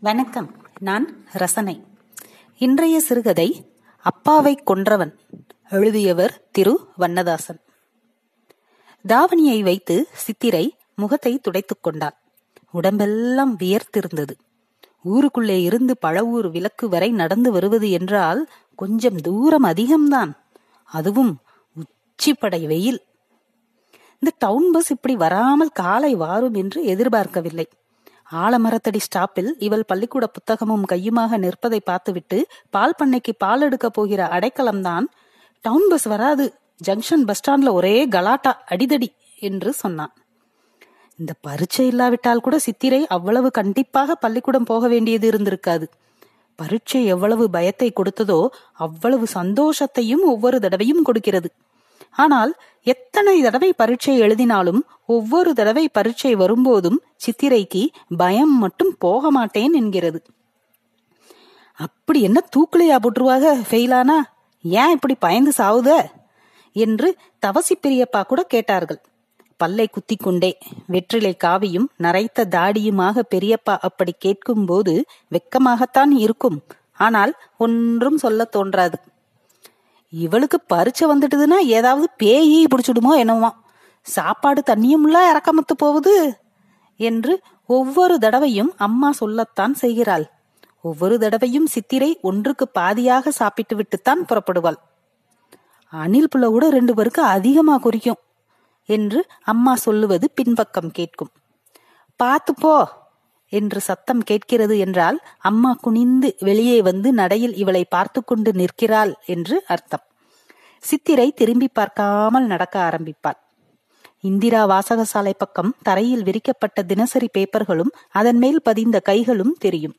வணக்கம். நான் ரசனை. இன்றைய சிறுகதை அப்பாவை கொன்றவன் எழுதியவர் திரு. வண்ணதாசன். தாவணியை வைத்து சித்திரை முகத்தை துடைத்துக் கொண்டாள். உடம்பெல்லாம் வியர்த்திருந்தது. ஊருக்குள்ளே இருந்து பழவூர் விளக்கு வரை நடந்து வருவது என்றால் கொஞ்சம் தூரம் அதிகம்தான். அதுவும் உச்சிப்படை வெயில். இந்த டவுன் பஸ் இப்படி வராமல் காலை வாரும் என்று எதிர்பார்க்கவில்லை. ஆலமரத்தடி ஸ்டாப்பில் இவள் பள்ளிக்கூட புத்தகமும் கையுமாக நிற்பதை பார்த்துவிட்டு பால் பண்ணைக்கு பால் எடுக்க போகிற அடைக்கலம்தான் டவுன் பஸ் வராது ஜங்ஷன் பஸ் ஸ்டாண்ட்ல ஒரே கலாட்டா அடிதடி என்று சொன்னான். இந்த பரீட்சை இல்லாவிட்டால் கூட சித்திரை அவ்வளவு கண்டிப்பாக பள்ளிக்கூடம் போக வேண்டியது இருந்திருக்காது. பரீட்சை எவ்வளவு பயத்தை கொடுத்ததோ அவ்வளவு சந்தோஷத்தையும் ஒவ்வொரு தடவையும் கொடுக்கிறது. ஆனால் எத்தனை தடவை பரீட்சை எழுதினாலும் ஒவ்வொரு தடவை பரீட்சை வரும்போதும் சித்திரைக்கு பயம் மட்டும் போக மாட்டேன் என்கிறது. அப்படி என்ன தூக்குலையா போட்டுருவாக ஃபெயிலானா? ஏன் இப்படி பயந்து சாவுத என்று தவசி பெரியப்பா கூட கேட்டார்கள். பல்லை குத்தி கொண்டே வெற்றிலை காவியும் நரைத்த தாடியுமாக பெரியப்பா அப்படி கேட்கும்போது வெக்கமாகத்தான் இருக்கும். ஆனால் ஒன்றும் சொல்ல தோன்றாது. இவளுக்கு பறிச்ச வந்துட்டுதுன்னா ஏதாவது பேயி பிடிச்சிடுமோ என்னவோ சாப்பாடு தண்ணியும்ல இறக்கமத்து போகுது என்று ஒவ்வொரு தடவையும் அம்மா சொல்லத்தான் செய்கிறாள். ஒவ்வொரு தடவையும் சித்திரை ஒன்றுக்கு பாதியாக சாப்பிட்டு விட்டுத்தான் புறப்படுவாள். அணில் புள்ள கூட ரெண்டு பேருக்கு அதிகமா குறிக்கும் என்று அம்மா சொல்லுவது பின்பக்கம் கேட்கும். பார்த்துப்போ என்று சத்தம் கேட்கிறது என்றால் அம்மா குனிந்து வெளியே வந்து நடையில் இவளை பார்த்து கொண்டு நிற்கிறாள் என்று அர்த்தம். சித்திரை திரும்பி பார்க்காமல் நடக்க ஆரம்பிப்பாள். இந்திரா வாசகசாலை பக்கம் தரையில் விரிக்கப்பட்ட தினசரி பேப்பர்களும் அதன் மேல் பதிந்த கைகளும் தெரியும்.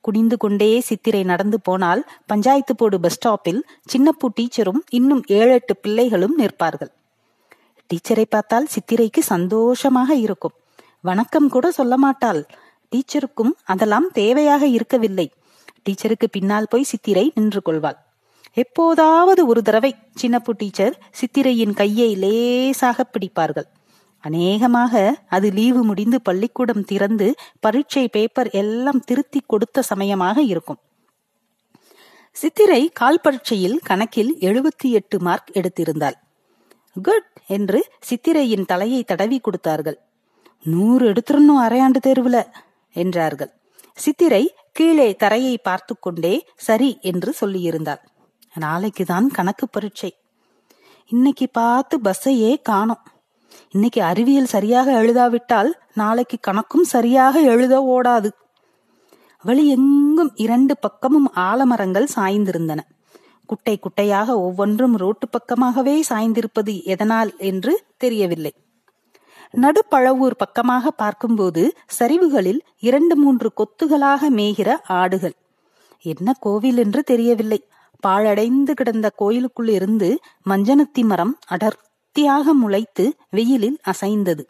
குனிந்து கொண்டே சித்திரை நடந்து போனால் பஞ்சாயத்து போடு பஸ் ஸ்டாப்பில் சின்னப்பூ டீச்சரும் இன்னும் ஏழு எட்டு பிள்ளைகளும் நிற்பார்கள். டீச்சரை பார்த்தால் சித்திரைக்கு சந்தோஷமாக இருக்கும். வணக்கம் கூட சொல்ல மாட்டாள். டீச்சருக்கும் அதெல்லாம் தேவையாக இருக்கவில்லை. டீச்சருக்கு பின்னால் போய் சித்திரை நின்று கொள்வாள். எப்போதாவது ஒரு தடவை சின்னப்பு டீச்சர் சித்திரையின் கையை லேசாக பிடிப்பார்கள். அநேகமாக அது லீவு முடிந்து பள்ளிக்கூடம் திறந்து பரீட்சை பேப்பர் எல்லாம் திருத்தி கொடுத்த சமயமாக இருக்கும். சித்திரை கால் பரீட்சையில் கணக்கில் எழுபத்தி எட்டு மார்க் எடுத்திருந்தாள். குட் என்று சித்திரையின் தலையை தடவி கொடுத்தார்கள். நூறு எடுத்துடணும் அரையாண்டு தேர்வுல. என்றார்கள். சித்திரை கீழே தரையை பார்த்து கொண்டே சரி என்று சொல்லியிருந்தாள். நாளைக்கு தான் கணக்கு பரீட்சை. இன்னைக்கு பார்த்து பஸ்ஸையே காணோம். இன்னைக்கு அறிவியல் சரியாக எழுதாவிட்டால் நாளைக்கு கணக்கும் சரியாக எழுத ஓடாது. வழி எங்கும் இரண்டு பக்கமும் ஆலமரங்கள் சாய்ந்திருந்தன. குட்டை குட்டையாக ஒவ்வொன்றும் ரோட்டு பக்கமாகவே சாய்ந்திருப்பது எதனால் என்று தெரியவில்லை. நடுப்பழவூர் பக்கமாக பார்க்கும்போது சரிவுகளில் இரண்டு மூன்று கொத்துகளாக மேய்கிற ஆடுகள். என்ன கோவில் என்று தெரியவில்லை. பாழடைந்து கிடந்த கோயிலுக்குள் இருந்து மஞ்சனத்தி மரம் அடர்த்தியாக முளைத்து வெயிலில் அசைந்தது.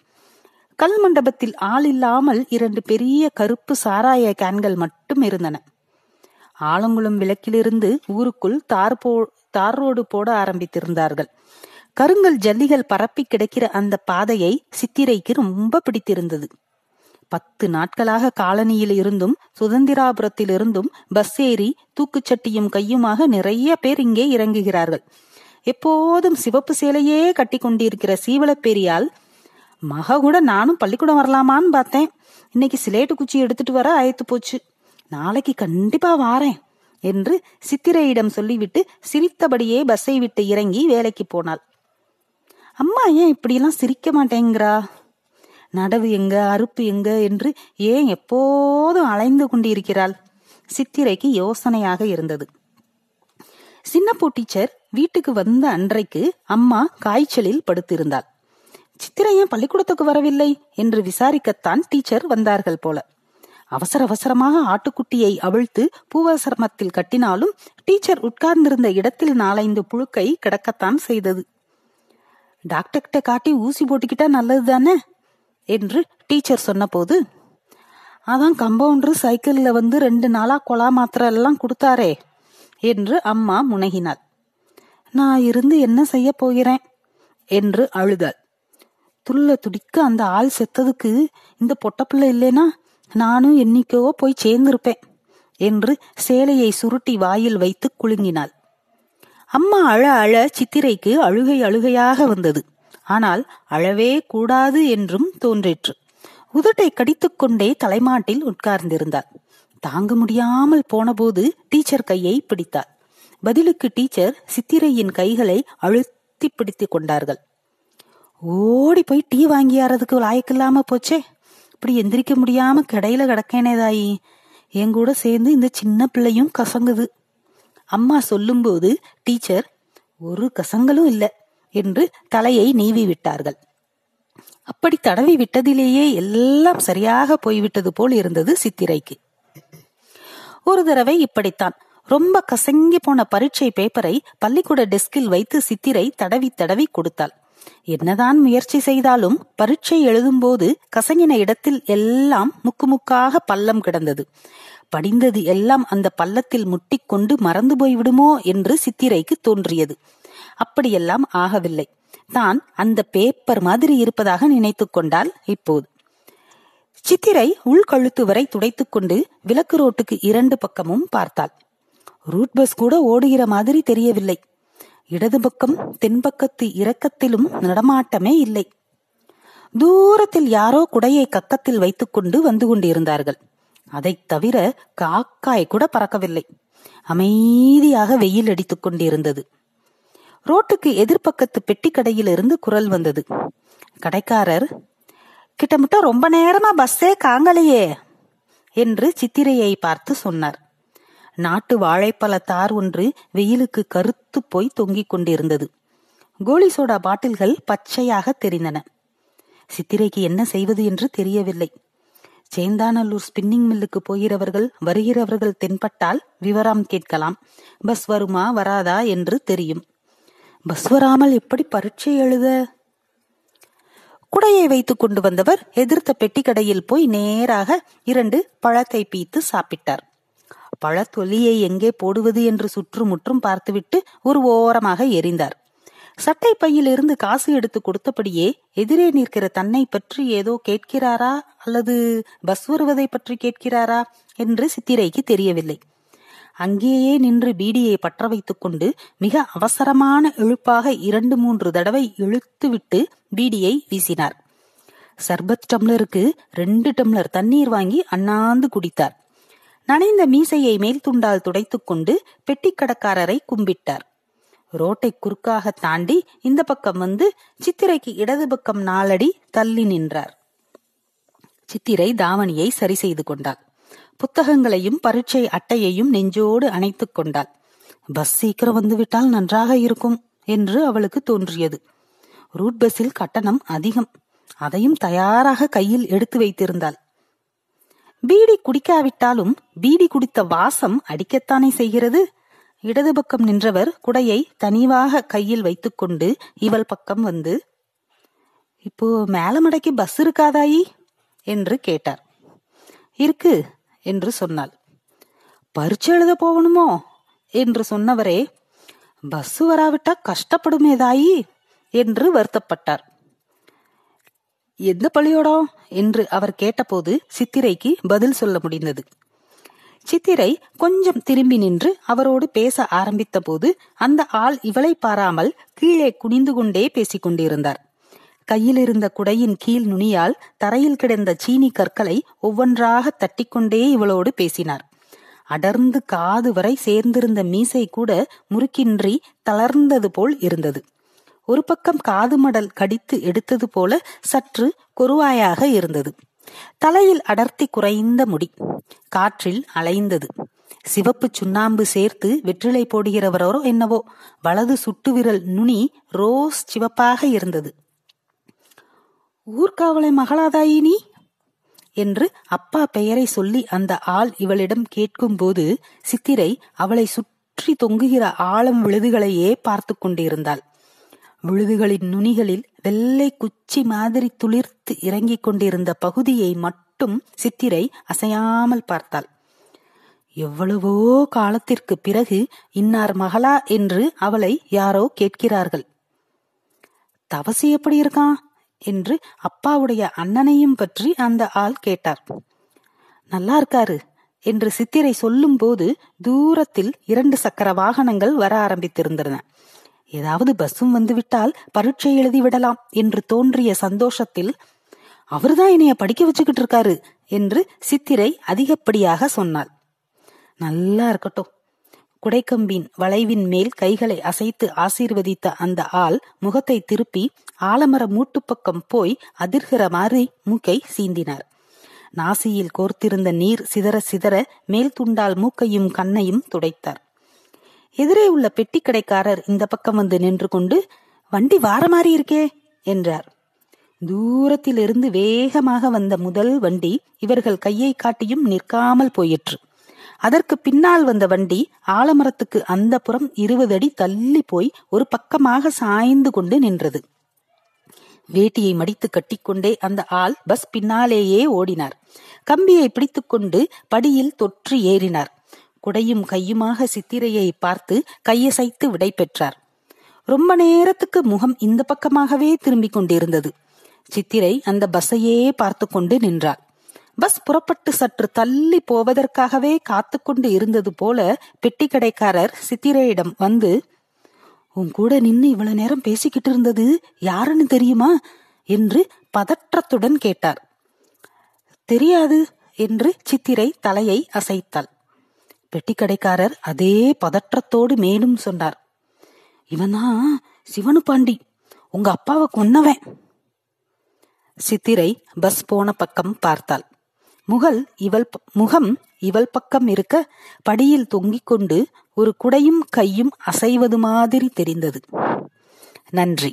கல் மண்டபத்தில் ஆள் இல்லாமல் இரண்டு பெரிய கருப்பு சாராய கேன்கள் மட்டும் இருந்தன. ஆலங்குளம் விளக்கிலிருந்து ஊருக்குள் தார் போ தார் ரோடு போட ஆரம்பித்திருந்தார்கள். கருங்கல் ஜல்லிகள் பரப்பி கிடக்கிற அந்த பாதையை சித்திரைக்கு ரொம்ப பிடித்திருந்தது. பத்து நாட்களாக காலனியில் இருந்தும் சுதந்திராபுரத்தில் இருந்தும் பஸ் ஏறி தூக்குச்சட்டியும் கையுமாக நிறைய பேர் இங்கே இறங்குகிறார்கள். எப்போதும் சிவப்பு சேலையே கட்டி கொண்டிருக்கிற சீவளப்பேரியால் மக கூட நானும் பள்ளிக்கூடம் வரலாமான்னு பார்த்தேன். இன்னைக்கு சிலேட்டு குச்சி எடுத்துட்டு வர ஆயத்து போச்சு. நாளைக்கு கண்டிப்பா வாரேன் என்று சித்திரையிடம் சொல்லிவிட்டு சிரித்தபடியே பஸ்ஸை விட்டு இறங்கி வேலைக்கு போனாள். அம்மா ஏன் இப்படியெல்லாம் சிரிக்க மாட்டேங்கிறா? நடவு எங்க அறுப்பு எங்க என்று ஏன் எப்போதும் அலைந்து கொண்டிருக்கிறாள்? சித்திரைக்கு யோசனையாக இருந்தது. சின்னப்பூ டீச்சர் வீட்டுக்கு வந்த அன்றைக்கு அம்மா காய்ச்சலில் படுத்திருந்தாள். சித்திரை ஏன் பள்ளிக்கூடத்துக்கு வரவில்லை என்று விசாரிக்கத்தான் டீச்சர் வந்தார்கள் போல. அவசர அவசரமாக ஆட்டுக்குட்டியை அவிழ்த்து பூவசரமத்தில் கட்டினாலும் டீச்சர் உட்கார்ந்திருந்த இடத்தில் நாலைந்து புழுக்கை கிடக்கத்தான் செய்தது. டாக்டர்கிட்ட காட்டி ஊசி போட்டுக்கிட்டா நல்லது தானே என்று டீச்சர் சொன்னபோது அதான் கம்பவுண்டர் சைக்கிள்ல வந்து ரெண்டு நாளா கொலா மாத்திரை எல்லாம் கொடுத்தாரே என்று அம்மா முனகினாள். நான் இருந்து என்ன செய்ய போகிறேன்? என்று அழுதாள். துள்ள துடிக்க அந்த ஆள் செத்ததுக்கு இந்த பொட்டப்பிள்ளை இல்லைனா நானும் என்னைக்கோ போய் சேர்ந்திருப்பேன் என்று சேலையை சுருட்டி வாயில் வைத்து குலுங்கினாள். அம்மா அழ அழ சித்திரைக்கு அழுகை அழுகையாக வந்தது. ஆனால் அழவே கூடாது என்றும் தோன்றிற்று. உதட்டை கடித்துக்கொண்டே தலைமாட்டில் உட்கார்ந்திருந்தாள். தாங்க முடியாமல் போனபோது டீச்சர் கையை பிடித்தாள். பதிலுக்கு டீச்சர் சித்திரையின் கைகளை அழுத்தி பிடித்துக் கொண்டார்கள். ஓடி போய் டீ வாங்கியாரதுக்கு லாயக்கில்லாம போச்சே. இப்படி எந்திரிக்க முடியாம கடையில கிடக்கேனேதாயி. என் கூட சேர்ந்து இந்த சின்ன பிள்ளையும் கசங்குது. அம்மா சொல்லும்போது டீச்சர் ஒரு கசங்களும் இல்லை என்று தலையை நீவி விட்டார்கள். அப்படி தடவி விட்டதிலேயே எல்லாம் சரியாக போய்விட்டது போல் இருந்தது சித்திரைக்கு. ஒரு தடவை இப்படித்தான். ரொம்ப கசங்கி போன பரீட்சை பேப்பரை பள்ளிக்கூட டெஸ்கில் வைத்து சித்திரை தடவி தடவி கொடுத்தாள். என்னதான் முயற்சி செய்தாலும் பரீட்சை எழுதும்போது கசங்கின இடத்தில் எல்லாம் முக்குமுக்காக பள்ளம் கிடந்தது. படிந்தது எல்லாம் அந்த பள்ளத்தில் முட்டிக்கொண்டு மறந்து போய்விடுமோ என்று சித்திரைக்கு தோன்றியது. அப்படியெல்லாம் ஆகவில்லை. தான் அந்த பேப்பர் மாதிரி இருப்பதாக நினைத்துக் கொண்டால் இப்போது. சித்திரை உள்கழுத்து வரை துடைத்துக் கொண்டு விளக்கு ரோட்டுக்கு இரண்டு பக்கமும் பார்த்தாள். ரூட் பஸ் கூட ஓடுகிற மாதிரி தெரியவில்லை. இடது பக்கம் தென்பக்கத்து இறக்கத்திலும் நடமாட்டமே இல்லை. தூரத்தில் யாரோ குடையை கக்கத்தில் வைத்துக்கொண்டு வந்து கொண்டிருந்தார்கள். அதைத் தவிர காக்காய் கூட பறக்கவில்லை. அமைதியாக வெயில் அடித்துக் கொண்டிருந்தது. ரோட்டுக்கு எதிர்பக்கத்து பெட்டி கடையிலிருந்து குரல் வந்தது. கடைக்காரர் கிட்டமிட்ட ரொம்ப நேரமா பஸ்ஸே காங்கலையே என்று சித்திரையை பார்த்து சொன்னார். நாட்டு வாழைப்பழ தார் ஒன்று வெயிலுக்கு கருத்து போய் தொங்கிக் கொண்டிருந்தது. கோலி சோடா பாட்டில்கள் பச்சையாக தெரிந்தன. சித்திரைக்கு என்ன செய்வது என்று தெரியவில்லை. சேந்தானல்லூர் ஸ்பின்னிங் மில்லுக்கு போகிறவர்கள் வருகிறவர்கள் தென்பட்டால் விவரம் கேட்கலாம். பஸ் வருமா வராதா என்று தெரியும். பஸ் வராமல் எப்படி பரீட்சை எழுத? குடையை வைத்துக் கொண்டு வந்தவர் எதிர்த்த பெட்டி கடையில் போய் நேராக இரண்டு பழத்தை பீத்து சாப்பிட்டார். பழத்தொலியை எங்கே போடுவது என்று சுற்றுமுற்றும் பார்த்துவிட்டு ஒரு ஓரமாக எரிந்தார். சட்டை பையில் இருந்து காசு எடுத்து கொடுத்தபடியே எதிரே நிற்கிற தன்னை பற்றி ஏதோ கேட்கிறாரா? அல்லது பஸ் வருவதை பற்றி கேட்கிறாரா? என்று சித்திரைக்கு தெரியவில்லை. அங்கேயே நின்று பீடியை பற்ற வைத்துக் கொண்டு மிக அவசரமான இழுப்பாக இரண்டு மூன்று தடவை இழுத்துவிட்டு பீடியை வீசினார். சர்பத் டம்ளருக்கு ரெண்டு டம்ளர் தண்ணீர் வாங்கி அண்ணாந்து குடித்தார். நனைந்த மீசையை மேல் துண்டால் துடைத்துக் கொண்டு பெட்டிக்கடக்காரரை கும்பிட்டார். ரோட்டை குறுக்காக தாண்டி இந்த பக்கம் வந்து சித்திரைக்கு இடது பக்கம் நாலடி தள்ளி நின்றார். சித்திரை தாவணியை சரி செய்து கொண்டாள். புத்தகங்களையும் பரீட்சை அட்டையையும் நெஞ்சோடு அணைத்துக் கொண்டாள். பஸ் சீக்கிரம் வந்துவிட்டால் நன்றாக இருக்கும் என்று அவளுக்கு தோன்றியது. ரூட் பஸ்ஸில் கட்டணம் அதிகம். அதையும் தயாராக கையில் எடுத்து வைத்திருந்தாள். பீடி குடிக்காவிட்டாலும் பீடி குடித்த வாசம் அடிக்கத்தானே செய்கிறது? இடது பக்கம் நின்றவர் குடையை தனிவாக கையில் வைத்துக்கொண்டு இவள் பக்கம் வந்து இப்போ மேலமடைக்கு பஸ் இருக்காதாயி? என்று கேட்டார். இருக்கு என்று சொன்னாள். பரீட்சை எழுத போகணுமோ? என்று சொன்னவரே பஸ் வராவிட்டா கஷ்டப்படுமே தாயி என்று வருத்தப்பட்டார். எந்த பள்ளியோடம் என்று அவர் கேட்டபோது சித்திரைக்கு பதில் சொல்ல முடிந்தது. சித்திரை கொஞ்சம் திரும்பி நின்று அவரோடு பேச ஆரம்பித்த போது அந்த ஆள் இவளை பாராமல் கீழே குனிந்து கொண்டே பேசிக் கொண்டிருந்தார். கையில் இருந்த குடையின் கீழ் நுனியால் தரையில் கிடந்த சீனி கற்களை ஒவ்வொன்றாக தட்டிக்கொண்டே இவளோடு பேசினார். அடர்ந்து காது வரை சேர்ந்திருந்த மீசை கூட முறுக்கின்றி தளர்ந்தது போல் இருந்தது. ஒரு பக்கம் காது மடல் கடித்து எடுத்தது போல சற்று கொருவாயாக இருந்தது. தலையில் அடர்த்தி குறைந்த முடி காற்றில் அலைந்தது. சிவப்பு சுண்ணாம்பு சேர்த்து வெற்றிலை போடுகிறவரோ என்னவோ வலது சுட்டு விரல் நுனி ரோஸ் சிவப்பாக இருந்தது. ஊர்காவலை மகளாதாயி நீ? என்று அப்பா பெயரை சொல்லி அந்த ஆள் இவளிடம் கேட்கும்போது சித்திரை அவளை சுற்றி தொங்குகிற ஆழம் விழுதுகளையே பார்த்து கொண்டிருந்தாள். விழுதுகளின் நுனிகளில் வெள்ளை குச்சி மாதிரி துளிர்த்து இறங்கிக் கொண்டிருந்த பகுதியை மட்டும் சித்திரை அசையாமல் பார்த்தாள். எவ்வளவோ காலத்திற்கு பிறகு இன்னார் மகளா என்று அவளை யாரோ கேட்கிறார்கள். தவசி எப்படி இருக்கான்? என்று அப்பாவுடைய அண்ணனையும் பற்றி அந்த ஆள் கேட்டார். நல்லா இருக்காரு என்று சித்திரை சொல்லும் போது தூரத்தில் இரண்டு சக்கர வாகனங்கள் வர ஆரம்பித்திருந்தன. ஏதாவது பஸ்ஸும் வந்துவிட்டால் பரீட்சை எழுதி விடலாம் என்று தோன்றிய சந்தோஷத்தில் அவர்தான் என்னைய படிக்க வச்சுக்கிட்டு இருக்காரு என்று சித்திரை அதிகப்படியாக சொன்னாள். நல்லா இருக்கட்டும். குடைக்கம்பின் வளைவின் மேல் கைகளை அசைத்து ஆசீர்வதித்த அந்த ஆள் முகத்தை திருப்பி ஆலமர மூட்டு பக்கம் போய் அதிர்கிற மாதிரி மூக்கை சீந்தினார். நாசியில் கோர்த்திருந்த நீர் சிதற சிதற மேல் துண்டால் மூக்கையும் கண்ணையும் துடைத்தார். எதிரே உள்ள பெட்டி கடைக்காரர் இந்த பக்கம் வந்து நின்று கொண்டு வண்டி வார மாதிரி இருக்கே என்றார். தூரத்திலிருந்து வேகமாக வந்த முதல் வண்டி இவர்கள் கையை காட்டியும் நிற்காமல் போயிற்று. அதற்கு பின்னால் வந்த வண்டி ஆலமரத்துக்கு அந்த புறம் இருபது அடி தள்ளி போய் ஒரு பக்கமாக சாய்ந்து கொண்டு நின்றது. வேட்டியை மடித்து கட்டிக்கொண்டே அந்த ஆள் பஸ் பின்னாலேயே ஓடினார். கம்பியை பிடித்துக்கொண்டு படியில் தொற்று ஏறினார். குடையும் கையுமாக சித்திரையை பார்த்து கையசைத்து விடை பெற்றார். ரொம்ப நேரத்துக்கு முகம் இந்த பக்கமாகவே திரும்பிக் கொண்டிருந்தது. சித்திரை அந்த பஸ்ஸையே பார்த்து கொண்டு நின்றாள். பஸ் புறப்பட்டு சற்று தள்ளி போவதற்காகவே காத்து கொண்டு இருந்தது போல பெட்டி கடைக்காரர் சித்திரையிடம் வந்து உன் கூட நின்னு இவ்வளவு நேரம் பேசிக்கிட்டு இருந்தது யாருன்னு தெரியுமா? என்று பதற்றத்துடன் கேட்டார். தெரியாது என்று சித்திரை தலையை அசைத்தாள். பெட்டிக்கடைக்காரர் அதே பதற்றத்தோடு மேலும் சொன்னார். இவன்தான் சிவனு பாண்டி. உங்க அப்பாவை கொன்னவன். சித்திரை பஸ் போன பக்கம் பார்த்தாள். முகல் இவள் முகம் இவள் பக்கம் இருக்க படியில் தொங்கிக் கொண்டு ஒரு குடையும் கையும் அசைவது மாதிரி தெரிந்தது. நன்றி.